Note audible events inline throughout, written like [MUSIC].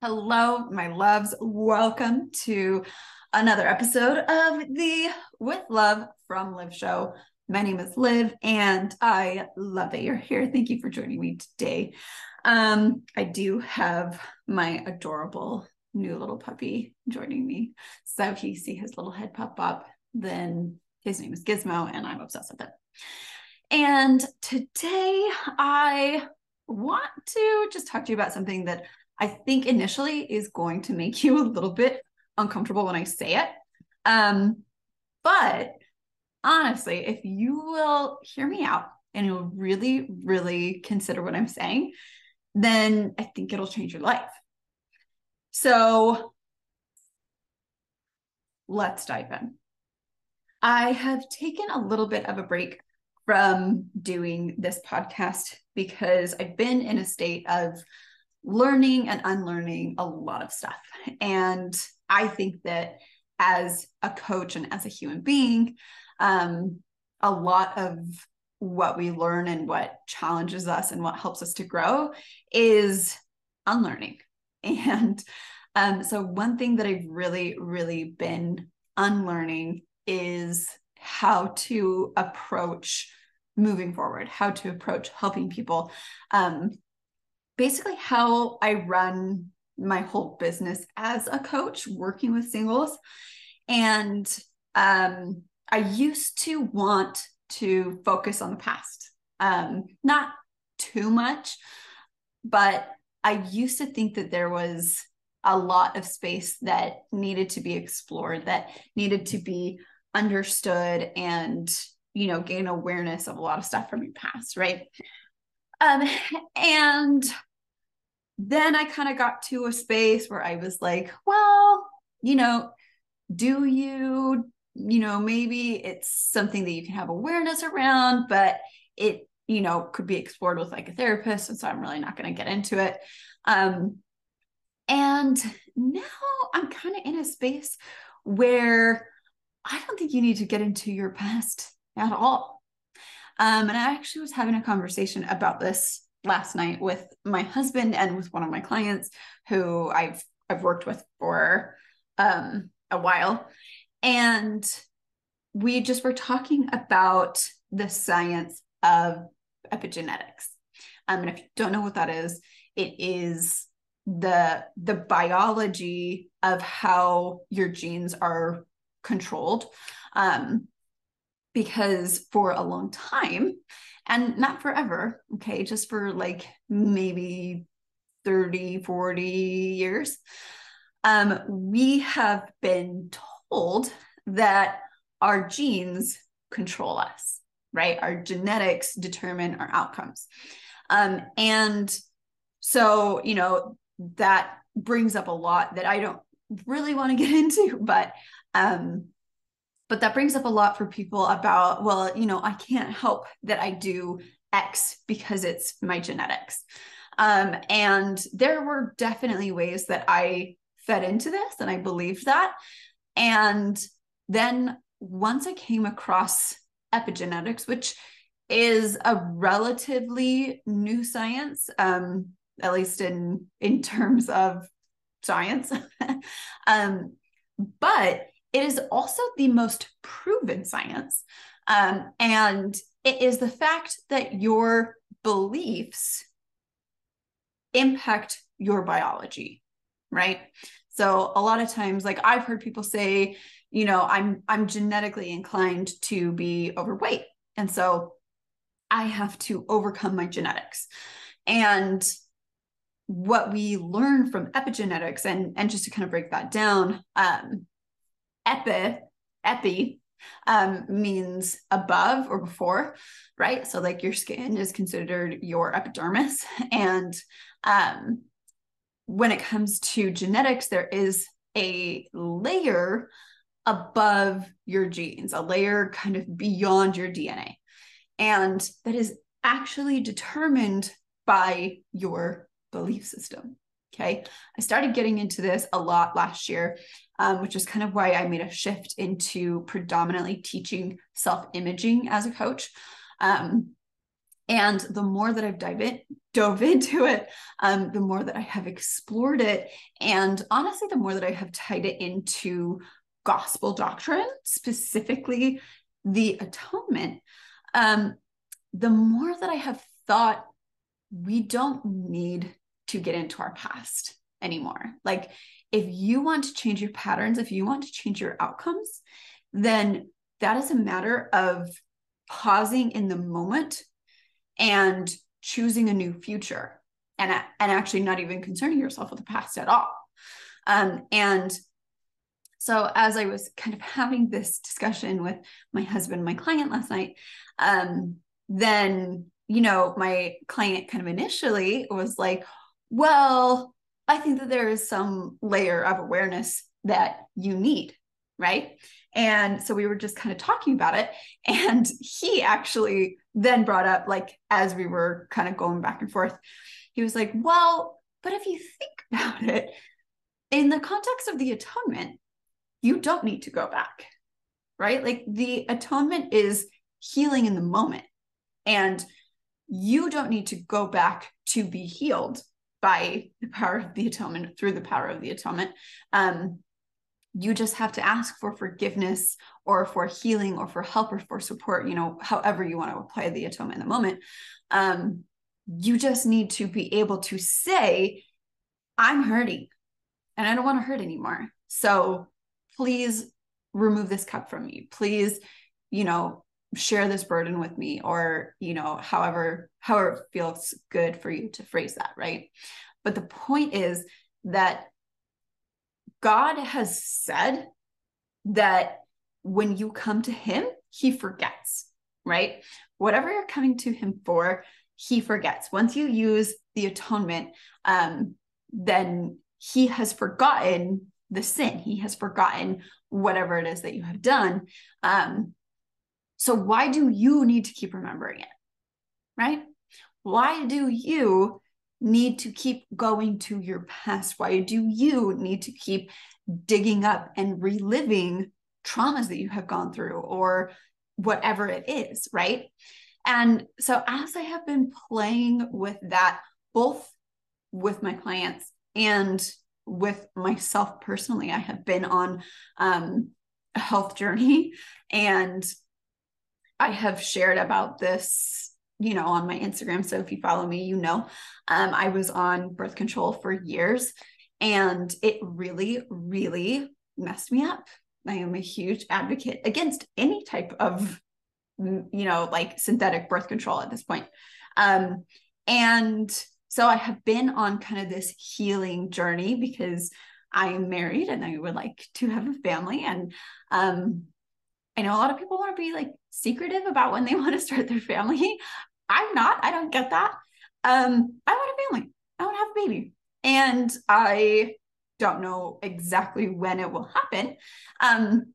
Hello, my loves. Welcome to another episode of the With Love from Liv show. My name is Liv, and I love that you're here. Thank you for joining me today. Um, I do have my adorable new little puppy joining me. So if you see his little head pop up, then his name is Gizmo, and I'm obsessed with it. And today I want to just talk to you about something that I think initially is going to make [LAUGHS] you a little bit uncomfortable when I say it. Um, but honestly, if you will hear me out and you'll really, really consider what I'm saying, then I think it'll change your life. So let's dive in. I have taken a little bit of a break from doing this podcast because I've been in a state of learning and unlearning a lot of stuff. And I think that as a coach and as a human being, um, a lot of what we learn and what challenges us and what helps us to grow is unlearning. [LAUGHS] And um, so, one thing that I've really, really been unlearning is how to approach moving forward, how to approach helping people. Um, basically how I run my whole business as a coach working with singles. And um, I used to want to focus on the past, um, not too much, but I used to think that there was a lot of space that needed to be explored, that needed to be understood and, you know, gain awareness of a lot of stuff from your past, right? Um, and then I kind of got to a space where I was like, well, you know, do you, you know, maybe it's something that you can have awareness around, but it, you know, could be explored with like a therapist. And so I'm really not going to get into it. Um, and now I'm kind of in a space where I don't think you need to get into your past at all. Um, and I actually was having a conversation about this last night with my husband and with one of my clients who I've I've worked with for um, a while, and we just were talking about the science of epigenetics. Um, and if you don't know what that is, it is the the biology of how your genes are controlled. Um, because for a long time, and not forever okay? Just for like maybe 30 40 years. Um, we have been told that our genes control us right? Our genetics determine our outcomes. Um, and so you know that brings up a lot that i don't really want to get [LAUGHS] into but um but that brings up a lot for people about well you know i can't help that i do x because it's my genetics. Um, and there were definitely ways that i fed into this and i believed that. And then once i came across epigenetics which is a relatively new science um, at least in in terms of science [LAUGHS] um, but it is also the most proven science. Um, and it is the fact that your beliefs impact your biology, right? So a lot of times, like I've heard people say, you know, I'm I'm genetically inclined to be overweight. And so I have to overcome my genetics. And what we learn from epigenetics, and, and just to kind of break that down, um, epi, epi um, means above or before, right? So like your skin is considered your epidermis. [LAUGHS] And um, when it comes to genetics, there is a layer above your genes, a layer kind of beyond your DNA. And that is actually determined by your belief system. Okay. I started getting into this a lot last year um, which is kind of why I made a shift into predominantly teaching self imaging as a coach. Um, And the more that I've dive in, dove into it, um, the more that I have explored it. And honestly, the more that I have tied it into gospel doctrine, specifically the atonement, um, the more that I have thought we don't need to get into our past anymore. Like, if you want to change your patterns, if you want to change your outcomes, then that is a matter of pausing in the moment and choosing a new future and, and actually not even concerning yourself with the past at all. Um, and so as I was kind of [LAUGHS] having this discussion with my husband, my client last night, um, then, you know, my client kind of initially was like, well, I think that there is some layer of awareness that you need, right? And so we were just kind of talking about it. [LAUGHS] And he actually then brought up, like, as we were kind of going back and forth, he was like, well, but if you think [LAUGHS] about it, in the context of the atonement, you don't need to go back, right? Like the atonement is healing in the moment. And you don't need to go back to be healed by the power of the atonement through the power of the atonement. Um, you just have to ask for forgiveness or for healing or for help or for support, you know, however you want to apply the atonement in the moment. Um, you just need to be able to say, I'm hurting and I don't want to hurt anymore. So please remove this cup from me. Please, you know, share this burden with me or, you know, however, however it feels good for you to phrase that, right? But the point is that God has said that when you come to him, he forgets, right? Whatever you're coming to him for, he forgets. Once you use the atonement, um, then he has forgotten the sin. He has forgotten whatever it is that you have done. Um, so why do you need to keep remembering it? Right? Why do you need to keep going to your past? Why do you need to keep digging up and reliving traumas that you have gone through or whatever it is? Right. And so, as I have been playing with that, both with my clients and with myself personally, I have been on um, a health journey and I have shared about this you know, on my Instagram. So if you follow me, you know, um, I was on birth control for years and it really, really messed me up. I am a huge advocate against any type of, you know, like synthetic birth control at this point. Um, and so I have been on kind of this healing journey because I am married and I would like to have a family. And um, I know a lot of people want to be like secretive about when they [LAUGHS] want to start their family. I'm not. I don't get that. Um, I want a family. I want to have a baby. And I don't know exactly when it will happen. Um,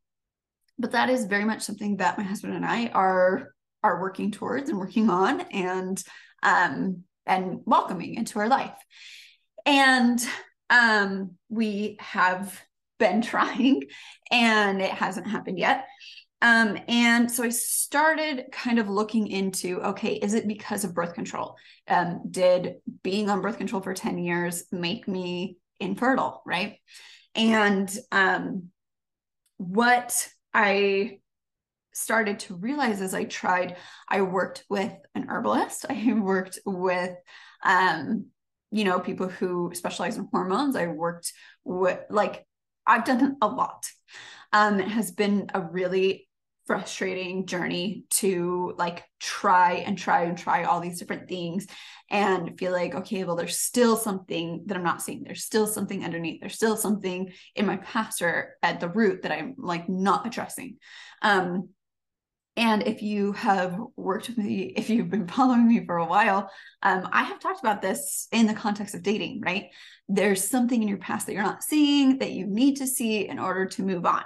but that is very much something that my husband and I are are working towards and working on and um and welcoming into our life. And um we have been [LAUGHS] trying and it hasn't happened yet. Um, and so I started kind of looking into okay, is it because of birth control? Um, did being on birth control for 10 years make me infertile? Right. And um, what I started to realize as I tried, I worked with an herbalist, [LAUGHS] I worked with, um, you know, people who specialize in hormones. I worked with, like, I've done a lot. Um, it has been a really frustrating journey to like try and try and try all these different things and feel like okay well there's still something that i'm not seeing. There's still something underneath. There's still something in my past or at the root that i'm like not addressing. Um and if you have worked with me if you've been [LAUGHS] following me for a while um, i have talked about this in the context of dating right? There's something in your past that you're not seeing that you need to see in order to move on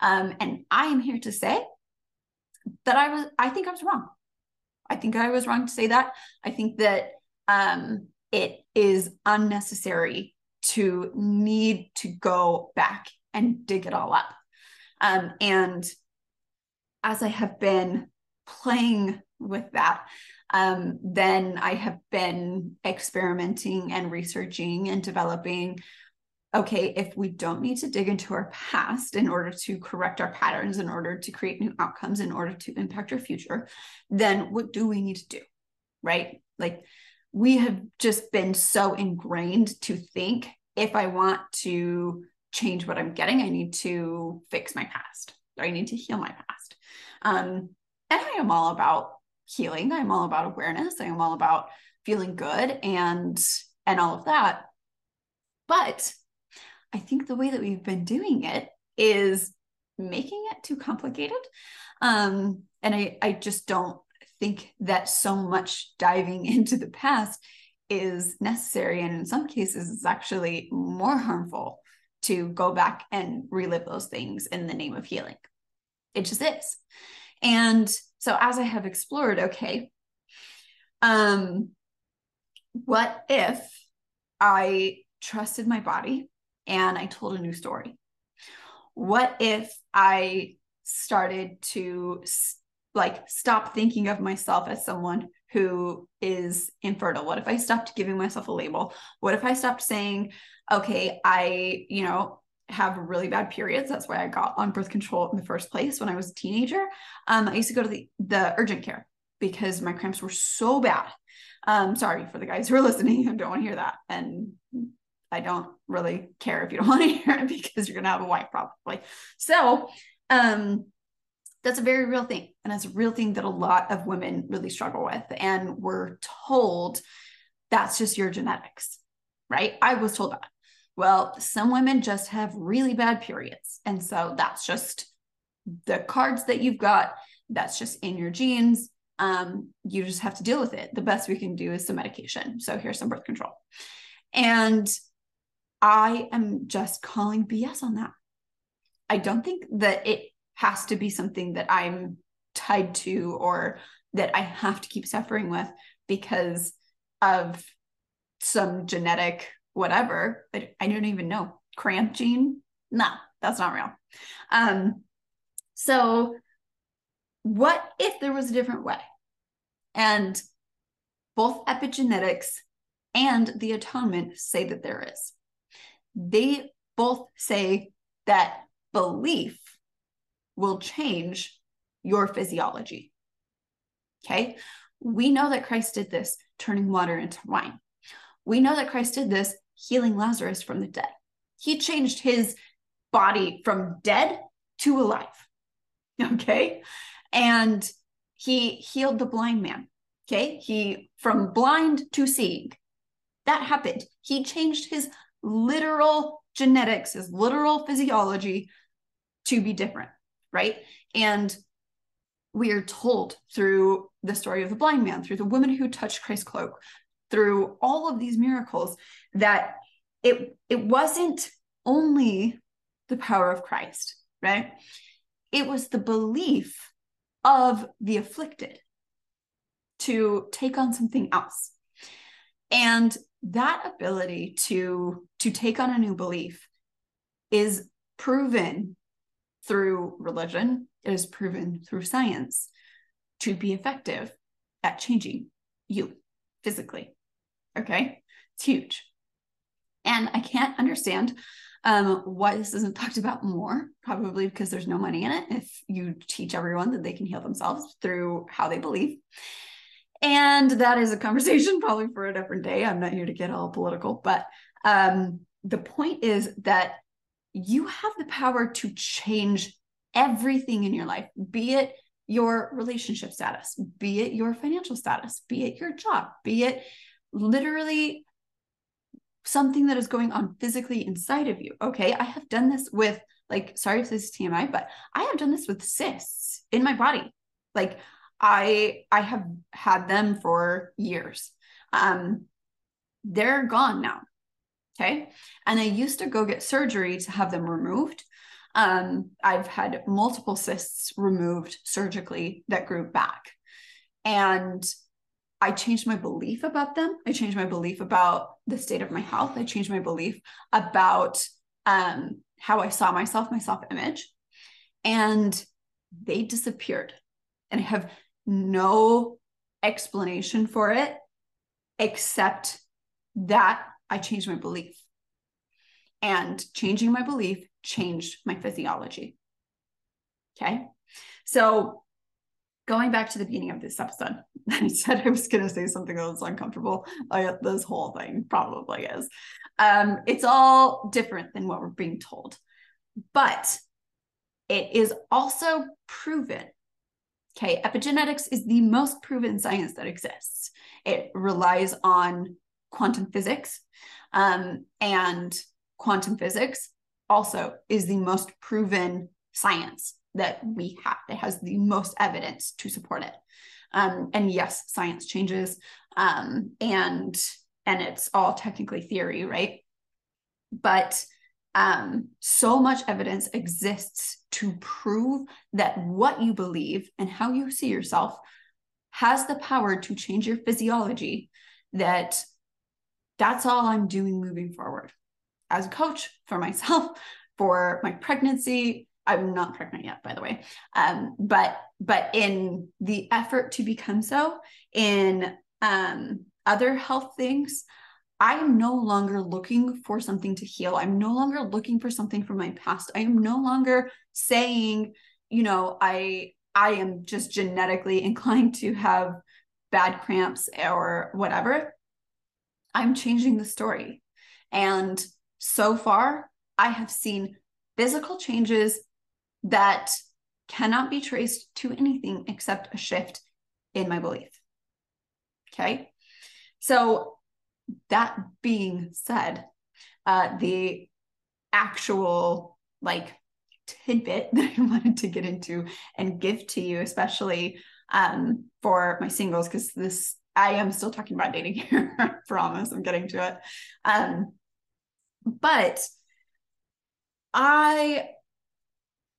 um, and I am here to say that I was, I think I was wrong. I think I was wrong to say that. I think that um, it is unnecessary to need to go back and dig it all up. Um, and as I have been playing with that, um, then I have been experimenting and researching and developing. Okay, if we don't need to dig into our past in order to correct our patterns, in order to create new outcomes, in order to impact our future, then what do we need to do? Right? Like we have just been so ingrained to think if I want to change what I'm getting, I need to fix my past. I need to heal my past. Um, and I am all about healing. I'm all about awareness. I am all about feeling good and and all of that. But I think the way that we've been doing it is making it too complicated. Um, and I, I just don't think that so much diving [LAUGHS] into the past is necessary. And in some cases, it's actually more harmful to go back and relive those things in the name of healing. It just is. And so as I have explored, okay, um, what if I trusted my body and I told a new story? What if I started to like stop thinking of myself as someone who is infertile? What if I stopped giving myself a label? What if I stopped saying, okay, I, you know, have really bad periods. That's why I got on birth control in the first place when I was a teenager. Um, I used to go to the, the urgent care because my cramps were so bad. Um, sorry for the guys who are [LAUGHS] listening who don't want to hear that. And I don't really care if you don't [LAUGHS] want to hear it because you're going to have a wife probably. So, um, that's a very real thing. And it's a real thing that a lot of women really struggle with. And we're told that's just your genetics, right? I was told that. Well, some women just have really bad periods. And so that's just the cards that you've got. That's just in your genes. Um, you just have to deal with it. The best we can do is some medication. So here's some birth control. And I am just calling BS on that. I don't think that it has to be something that I'm tied to or that I have to keep suffering with because of some genetic whatever. I, I don't even know. Cramp gene? No, that's not real. Um, so what if there was a different way? And both epigenetics and the atonement say that there is. They both say that belief will change your physiology. Okay. We know that Christ did this, turning water into wine. We know that Christ did this healing Lazarus from the dead. He changed his body from dead to alive. [LAUGHS] Okay. And he healed the blind man. Okay. He from blind to seeing. That happened. He changed his literal genetics, his literal physiology to be different. Right. And we are told through the story of the blind man, through the woman who touched Christ's cloak, through all of these miracles that it it wasn't only the power of Christ, right? It was the belief of the afflicted to take on something else. And that ability to to take on a new belief is proven through religion, it is proven through science to be effective at changing you physically. Okay. It's huge. And I can't understand um, why this isn't talked about more, probably because there's no money in it if you teach everyone that they can heal themselves through how they believe. And that is a conversation [LAUGHS] probably for a different day. I'm not here to get all political, but um, the point is that you have the power to change everything in your life, be it your relationship status, be it your financial status, be it your job, be it literally something that is going on physically inside of you. Okay. I have done this with, like, sorry if this is TMI, but I have done this with cysts in my body. Like, I I have had them for years. Um, they're gone now. Okay. And I used to go get surgery to have them removed. Um, I've had multiple cysts removed surgically that grew back. And I changed my belief about them. I changed my belief about the state of my health. I changed my belief about um, how I saw myself, my self image, and they disappeared. And I have no explanation for it except that I changed my belief. And changing my belief changed my physiology. Okay. So going back to the beginning of this episode, [LAUGHS] I said I was going to say something that was uncomfortable. Like this whole thing probably is. Um, it's all different than what we're being told, but it is also proven. Okay, epigenetics is the most proven science that exists. It relies on quantum physics, um, and quantum physics also is the most proven science that we have. It has the most evidence to support it. Um, and yes, science changes, um, and and it's all technically theory, right? But um, so much evidence exists to prove that what you believe and how you see yourself has the power to change your physiology. That that's all I'm doing moving forward as a coach for [LAUGHS] myself, for my pregnancy, I'm not pregnant yet, by the way. Um, but but in the effort to become so, in um, other health things, I am no longer looking for something to heal. I'm no longer looking for something from my past. I am no longer saying, you know, I I am just genetically [LAUGHS] inclined to have bad cramps or whatever. I'm changing the story. And so far, I have seen physical changes that cannot be traced to anything except a shift in my belief. Okay. So, that being said, uh, the actual like tidbit [LAUGHS] that I wanted to get into and give to you, especially um, for my singles, because this I am still talking about dating [LAUGHS] here. I promise I'm getting to it. Um, but I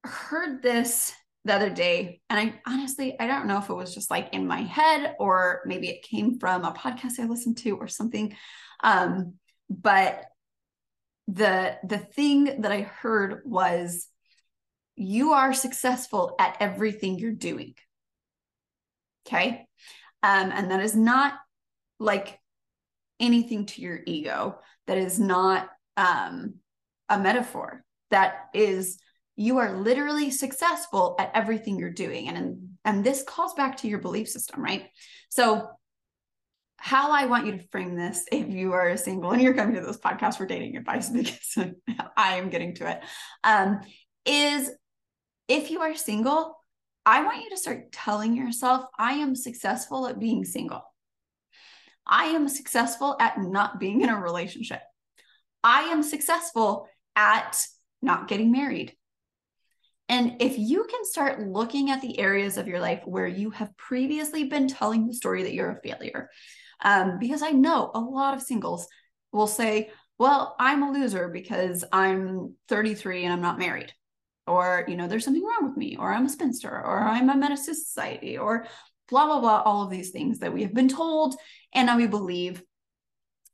heard this the other day and i honestly i don't know if it was just like in my head or maybe it came from a podcast i listened to or something um but the the thing that i heard was you are successful at everything you're doing. Okay? Um and that is not like anything to your ego. That is not um a metaphor. That is you are literally successful at everything you're doing. And and this calls back to your belief system right? So how i want you to frame this if you are single and you're coming to this podcast for dating advice [LAUGHS] because i am getting to it um, is if you are single i want you to start telling yourself i am successful at being single. I am successful at not being in a relationship. I am successful at not getting married and if you can start looking at the areas of your life where you have previously been telling the story that you're a failure, um, because I know a lot of singles will say, well, I'm a loser because I'm 33 and I'm not married. Or, you know, there's something wrong with me, or I'm a spinster, or I'm a menace society, or blah, blah, blah, all of these things that we have been told. And now we believe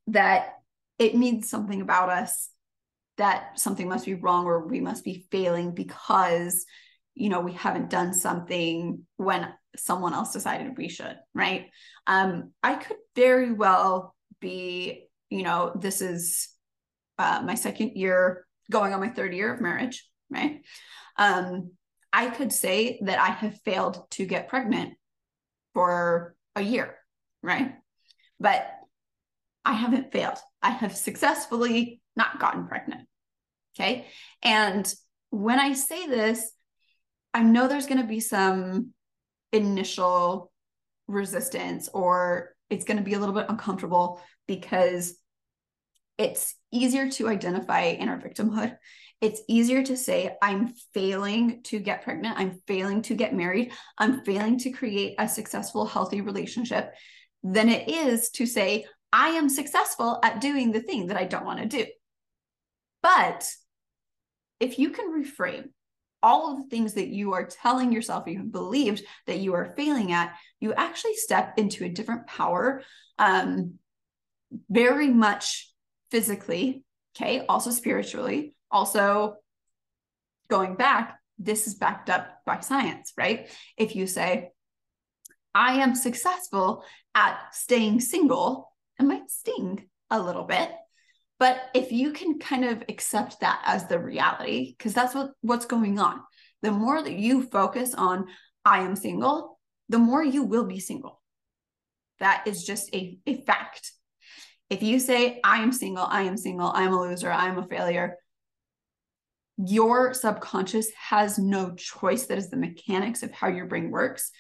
that it means something about us that something must be wrong or we must be failing because you know we haven't done something when someone else decided we should right? Um i could very well be you know this is uh, my second year going on my third year of marriage right? Um i could say that i have failed to get pregnant for a year right? But i haven't failed. I have successfully not gotten pregnant. Okay. And when I say this, I know there's going to be some initial resistance or it's going to be a little bit uncomfortable because it's easier to identify in our victimhood. It's easier to say, I'm failing to get pregnant. I'm failing to get married. I'm failing to create a successful, healthy relationship than it is to say, I am successful at doing the thing that I don't want to do. But if you can reframe all of the things that you are telling yourself you have believed that you are failing at, you actually step into a different power, um, very much physically, okay, also spiritually, also going back, this is backed up by science, right? If you say, I am successful at staying single, it might sting a little bit. But if you can kind of accept that as the reality, because that's what, what's going on, the more that you focus on, I am single, the more you will be single. That is just a, a fact. If you say, I am single, I am single, I'm a loser, I'm a failure, your subconscious has no choice. That is the mechanics of how your brain works.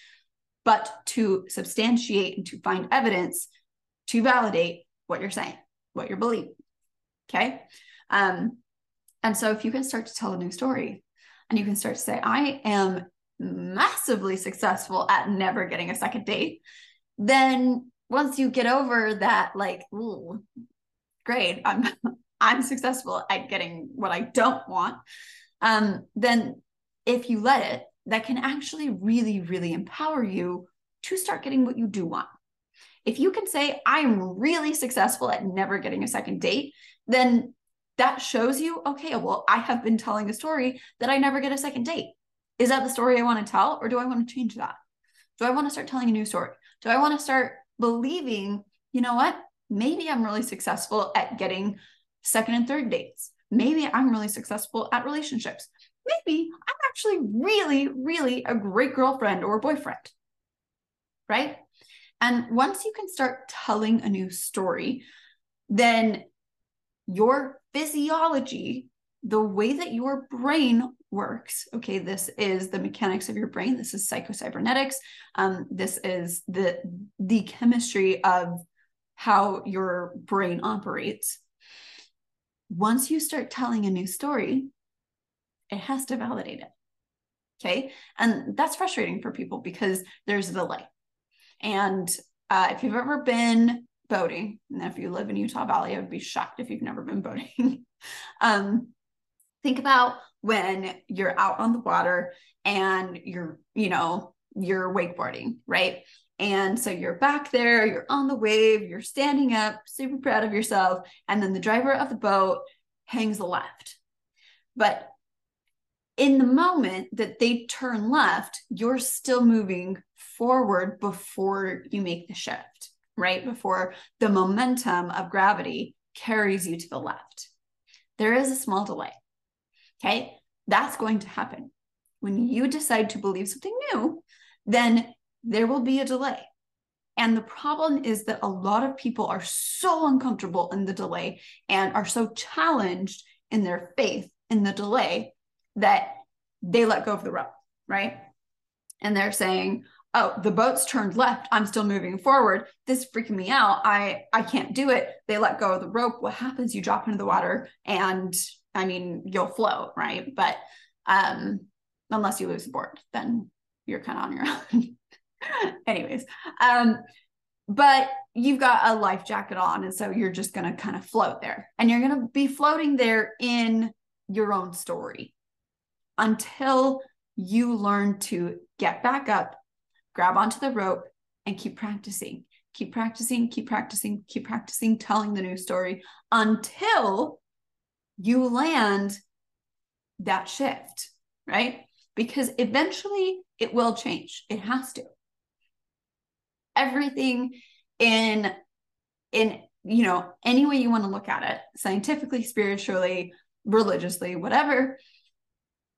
But to substantiate and to find evidence to validate what you're saying, what you're believing. Okay. Um, and so if you can start to tell a new story and you can start to say, I am massively successful at never getting a second date, then once you get over that, like, ooh, great, I'm [LAUGHS] I'm successful at getting what I don't want, um, then if you let it, that can actually really, really empower you to start getting what you do want. If you can say, I'm really successful at never getting a second date, then that shows you, okay, well, I have been telling a story that I never get a second date. Is that the story I want to tell, or do I want to change that? Do I want to start telling a new story? Do I want to start believing, you know what? Maybe I'm really successful at getting second and third dates. Maybe I'm really successful at relationships. Maybe I'm actually really, really a great girlfriend or boyfriend. Right. And once you can start telling a new story, then your physiology, the way that your brain works, okay, this is the mechanics of your brain. This is psychocybernetics. Um, this is the the chemistry of how your brain operates once you start telling a new story, it has to validate it. Okay. And that's frustrating for people because there's the delay. And uh, if you've ever been boating, and if you live in Utah Valley, I would be shocked if you've never been boating. [LAUGHS] um, think about when you're out on the water and you're, you know, you're wakeboarding, right? And so you're back there, you're on the wave, you're standing up, super proud of yourself. And then the driver of the boat hangs the left. But in the moment that they turn left, you're still moving forward before you make the shift, right? Before the momentum of gravity carries you to the left. There is a small delay. Okay. That's going to happen. When you decide to believe something new, then there will be a delay. And the problem is that a lot of people are so uncomfortable in the delay and are so challenged in their faith in the delay that they let go of the rope, right? And they're saying, "Oh, the boat's turned left. I'm still moving forward. This is freaking me out. I I can't do it." They let go of the rope. What happens? You drop into the water and I mean, you'll float, right? But um unless you lose the board, then you're kind of on your [LAUGHS] own. Anyways, um, but you've got a life jacket on, and so you're just going to kind of float there, and you're going to be floating there in your own story until you learn to get back up, grab onto the rope, and keep practicing. Keep practicing, keep practicing, keep practicing telling the new story until you land that shift, right? Because eventually it will change. It has to everything in in you know any way you want to look at it scientifically spiritually religiously whatever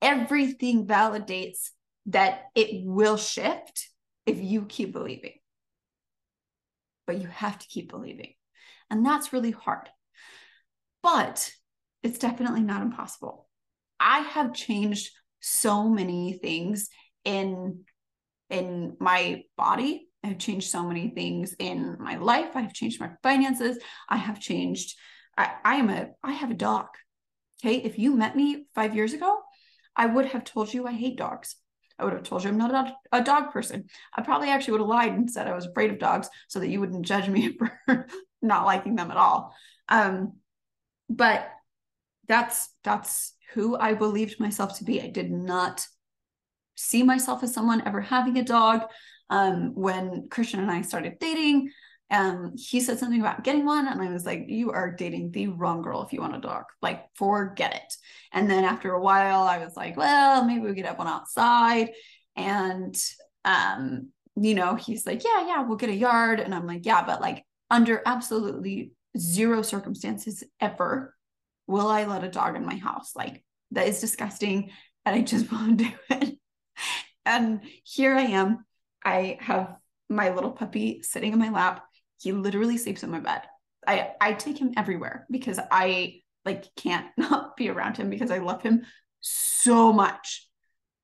everything validates that it will shift if you keep believing but you have to keep believing and that's really hard but it's definitely not impossible i have changed so many things in in my body I've changed so many things in my life. I've changed my finances. I have changed. I, I am a, I have a dog. Okay. If you met me five years ago, I would have told you I hate dogs. I would have told you I'm not a, dog person. I probably actually would have lied and said I was afraid of dogs so that you wouldn't judge me [LAUGHS] for not liking them at all. Um, but that's that's who I believed myself to be. I did not see myself as someone ever having a dog um, when Christian and I started dating, um, he said something about getting one, and I was like, "You are dating the wrong girl if you want a dog. Like, forget it." And then after a while, I was like, "Well, maybe we could have one outside." And um, you know, he's like, yeah, yeah, we'll get a yard. And I'm like, yeah, but like under absolutely zero circumstances ever will I let a dog in my house. Like that is disgusting. And I just [LAUGHS] won't do it. and here I am. I have my little puppy sitting in my lap. He literally sleeps in my bed. I, I take him everywhere because I like can't [LAUGHS] not be around him because I love him so much.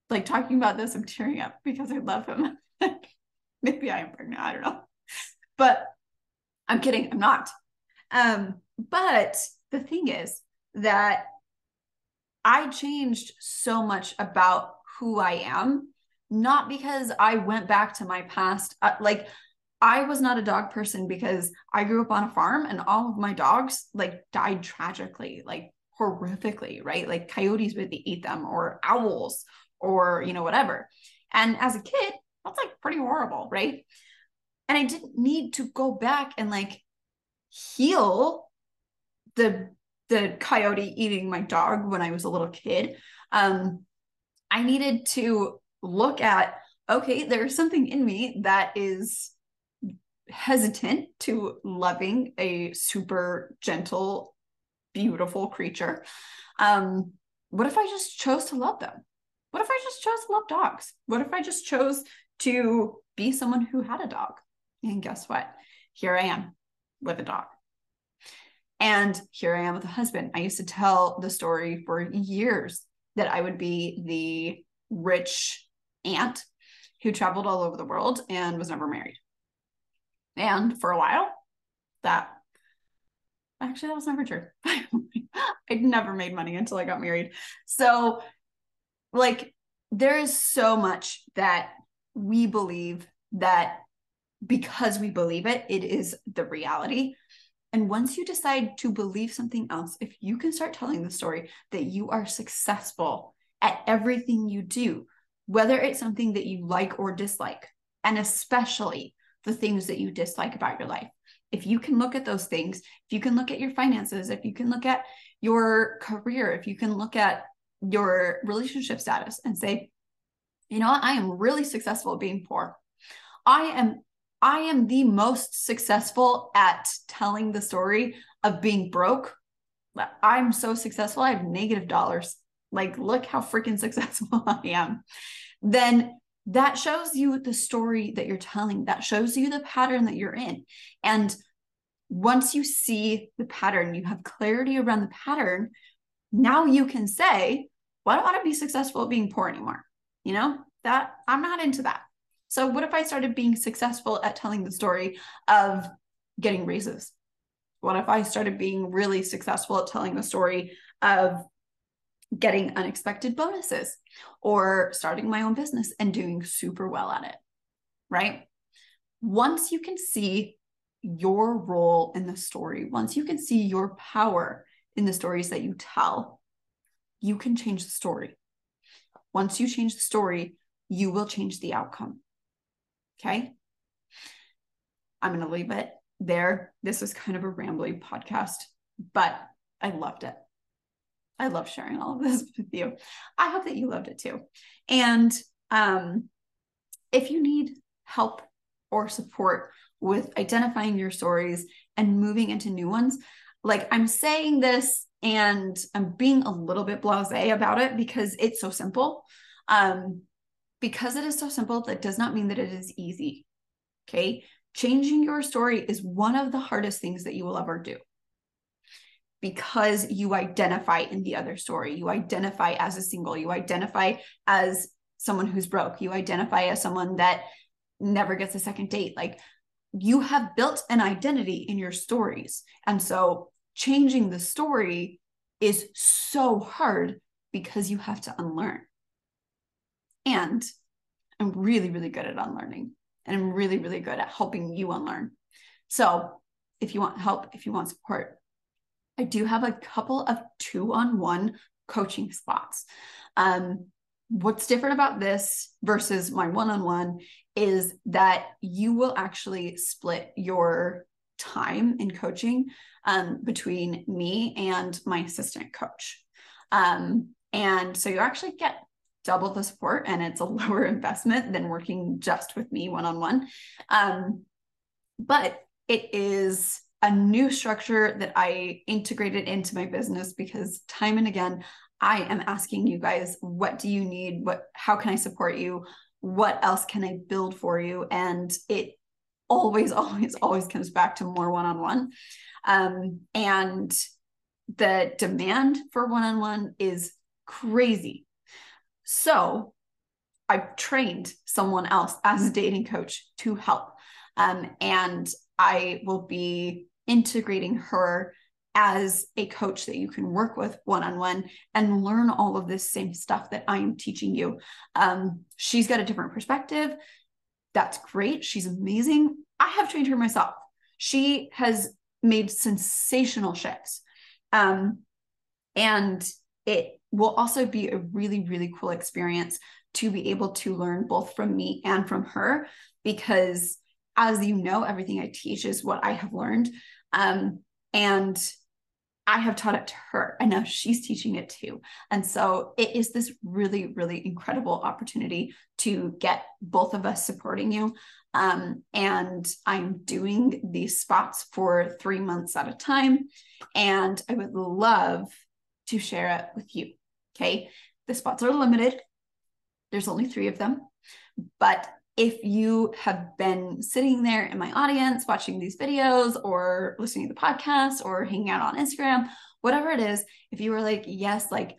Like talking about this, I'm tearing up because I love him. [LAUGHS] Maybe I am pregnant. I don't know. But I'm kidding. I'm not. Um, but the thing is that I changed so much about who I am, not because I went back to my past. Uh, like, I was not a dog person because I grew up on a farm and all of my dogs like died tragically, like horrifically, right? Like coyotes would eat them or owls or, you know, whatever. And as a kid, that's like pretty horrible, right? And I didn't need to go back and like heal the the coyote eating my dog when I was a little kid. Um, I needed to look at okay, there's something in me that is hesitant to loving a super gentle, beautiful creature. Um, what if I just chose to love them? What if I just chose to love dogs? What if I just chose to be someone who had a dog? And guess what? Here I am with a dog. And here I am with a husband. I used to tell the story for years that I would be the rich aunt who traveled all over the world and was never married. And for a while, that actually that was never true. [LAUGHS] I'd never made money until I got married. So, like, there is so much that we believe that because we believe it, it is the reality. And once you decide to believe something else, if you can start telling the story that you are successful at everything you do, whether it's something that you like or dislike, and especially the things that you dislike about your life. If you can look at those things, if you can look at your finances, if you can look at your career, if you can look at your relationship status and say, you know I am really successful at being poor. I am I am the most successful at telling the story of being broke. I'm so successful. I have negative dollars. Like, look how freaking [LAUGHS] successful I am. Then that shows you the story that you're telling. That shows you the pattern that you're in. And once you see the pattern you have clarity around the pattern now you can say well i don't want to be successful at being poor anymore. You know that i'm not into that. So what if i started being successful at telling the story of getting raises? What if i started being really successful at telling the story of getting unexpected bonuses or starting my own business and doing super well at it, right? Once you can see your role in the story, once you can see your power in the stories that you tell, you can change the story. Once you change the story, you will change the outcome. Okay. I'm going to leave it there. This was kind of a rambling podcast, but I loved it. I love sharing all of this [LAUGHS] with you. I hope that you loved it too. And um, if you need help or support with identifying your stories and moving into new ones, like I'm saying this and I'm being a little bit blase about it because it's so simple. Um, because it is so simple, that does not mean that it is easy. Okay. Changing your story is one of the hardest things that you will ever do because you identify in the other story. You identify as a single, you identify as someone who's broke, you identify as someone that never gets a second date. Like you have built an identity in your stories. And so changing the story is so hard because you have to unlearn. And I'm really, really good at unlearning. And I'm really, really good at helping you unlearn. So if you want help, if you want support, I do have a couple of two on one coaching spots. Um, what's different about this versus my one on one is that you will actually split your time in coaching um, between me and my assistant coach. Um, and so you actually get double the support and it's a [LAUGHS] lower investment than working just with me one on one. But it is a new structure that I integrated into my business because time and again, I am asking you guys, what do you need? What, how can I support you? What else can I build for you? And it always, [LAUGHS] always, always comes back to more one on one. And the demand for one on one is crazy. So I've trained someone else as a dating coach to help. Um, and I will be integrating her as a coach that you can work with one on one and learn all of this same stuff that I am teaching you. Um, she's got a different perspective. That's great. She's amazing. I have trained her myself. She has made sensational shifts. Um, and it will also be a really, really cool experience to be able to learn both from me and from her because as you know everything i teach is what i have learned um, and I have taught it to her, and now she's teaching it too. And so it is this really, really incredible opportunity to get both of us supporting you. Um, and I'm doing these spots for three months at a time. And I would love to share it with you. Okay. The spots are limited, there's only three of them. But if you have been sitting there in my audience watching these videos or listening to the podcast or hanging out on Instagram, whatever it is, if you were like, yes, like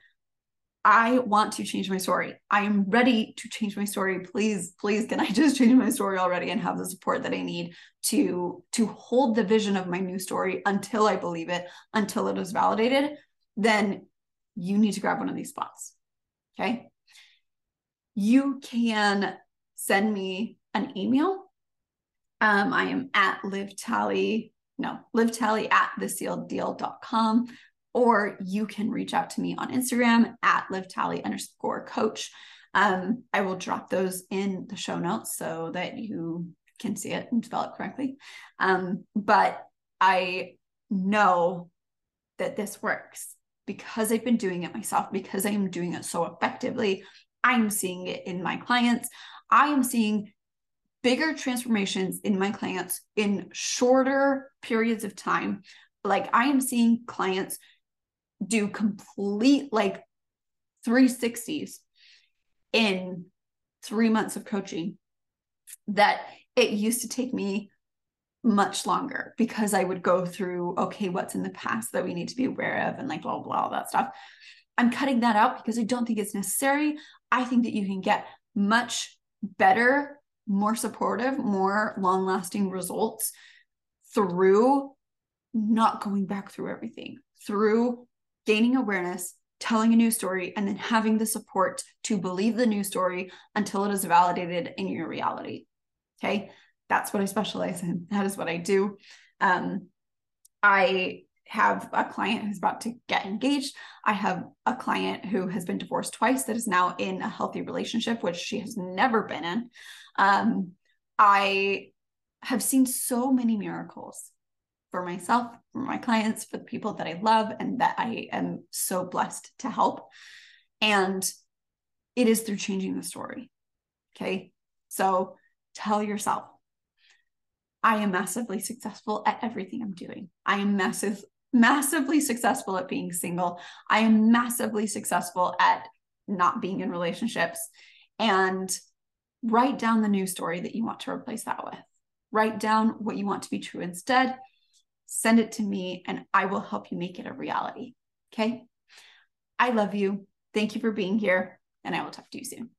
I want to change my story. I am ready to change my story. Please, please, can I just [LAUGHS] change my story already and have the support that I need to to hold the vision of my new story until I believe it, until it is validated, then you need to grab one of these spots. Okay? You can send me an email. Um, I am at Liv tally, no, Liv tally at thesealeddeal.com, or you can reach out to me on Instagram at Liv tally underscore coach. Um, I will drop those in the show notes so that you can see it and spell it correctly. Um, but I know that this works because I've been doing it myself, because I am doing it so effectively. I'm seeing it in my clients. I am seeing bigger transformations in my clients in shorter periods of time. Like I am seeing clients do complete like 360s in three months of coaching that it used to take me much longer because I would go through, okay, what's in the past that we need to be aware of and like blah, blah, all that stuff. I'm cutting that out because I don't think it's necessary. I think that you can get much better, more supportive, more long lasting results through not going back through everything, through gaining awareness, telling a new story, and then having the support to believe the new story until it is validated in your reality. Okay. That's what I specialize in. That is what I do. Um, I have a client who's about to get engaged. I have a client who has been divorced twice that is now in a healthy relationship, which she has never been in. Um, I have seen so many miracles for myself, for my clients, for the people that I love, and that I am so blessed to help. And it is through changing the story. Okay. So tell yourself, I am massively successful at everything I'm doing. I am massive, massively successful at being single. I am massively successful at not being in relationships. And write down the new story that you want to replace that with. Write down what you want to be true instead. Send it to me, and I will help you make it a reality. Okay. I love you. Thank you for being here, and I will talk to you soon.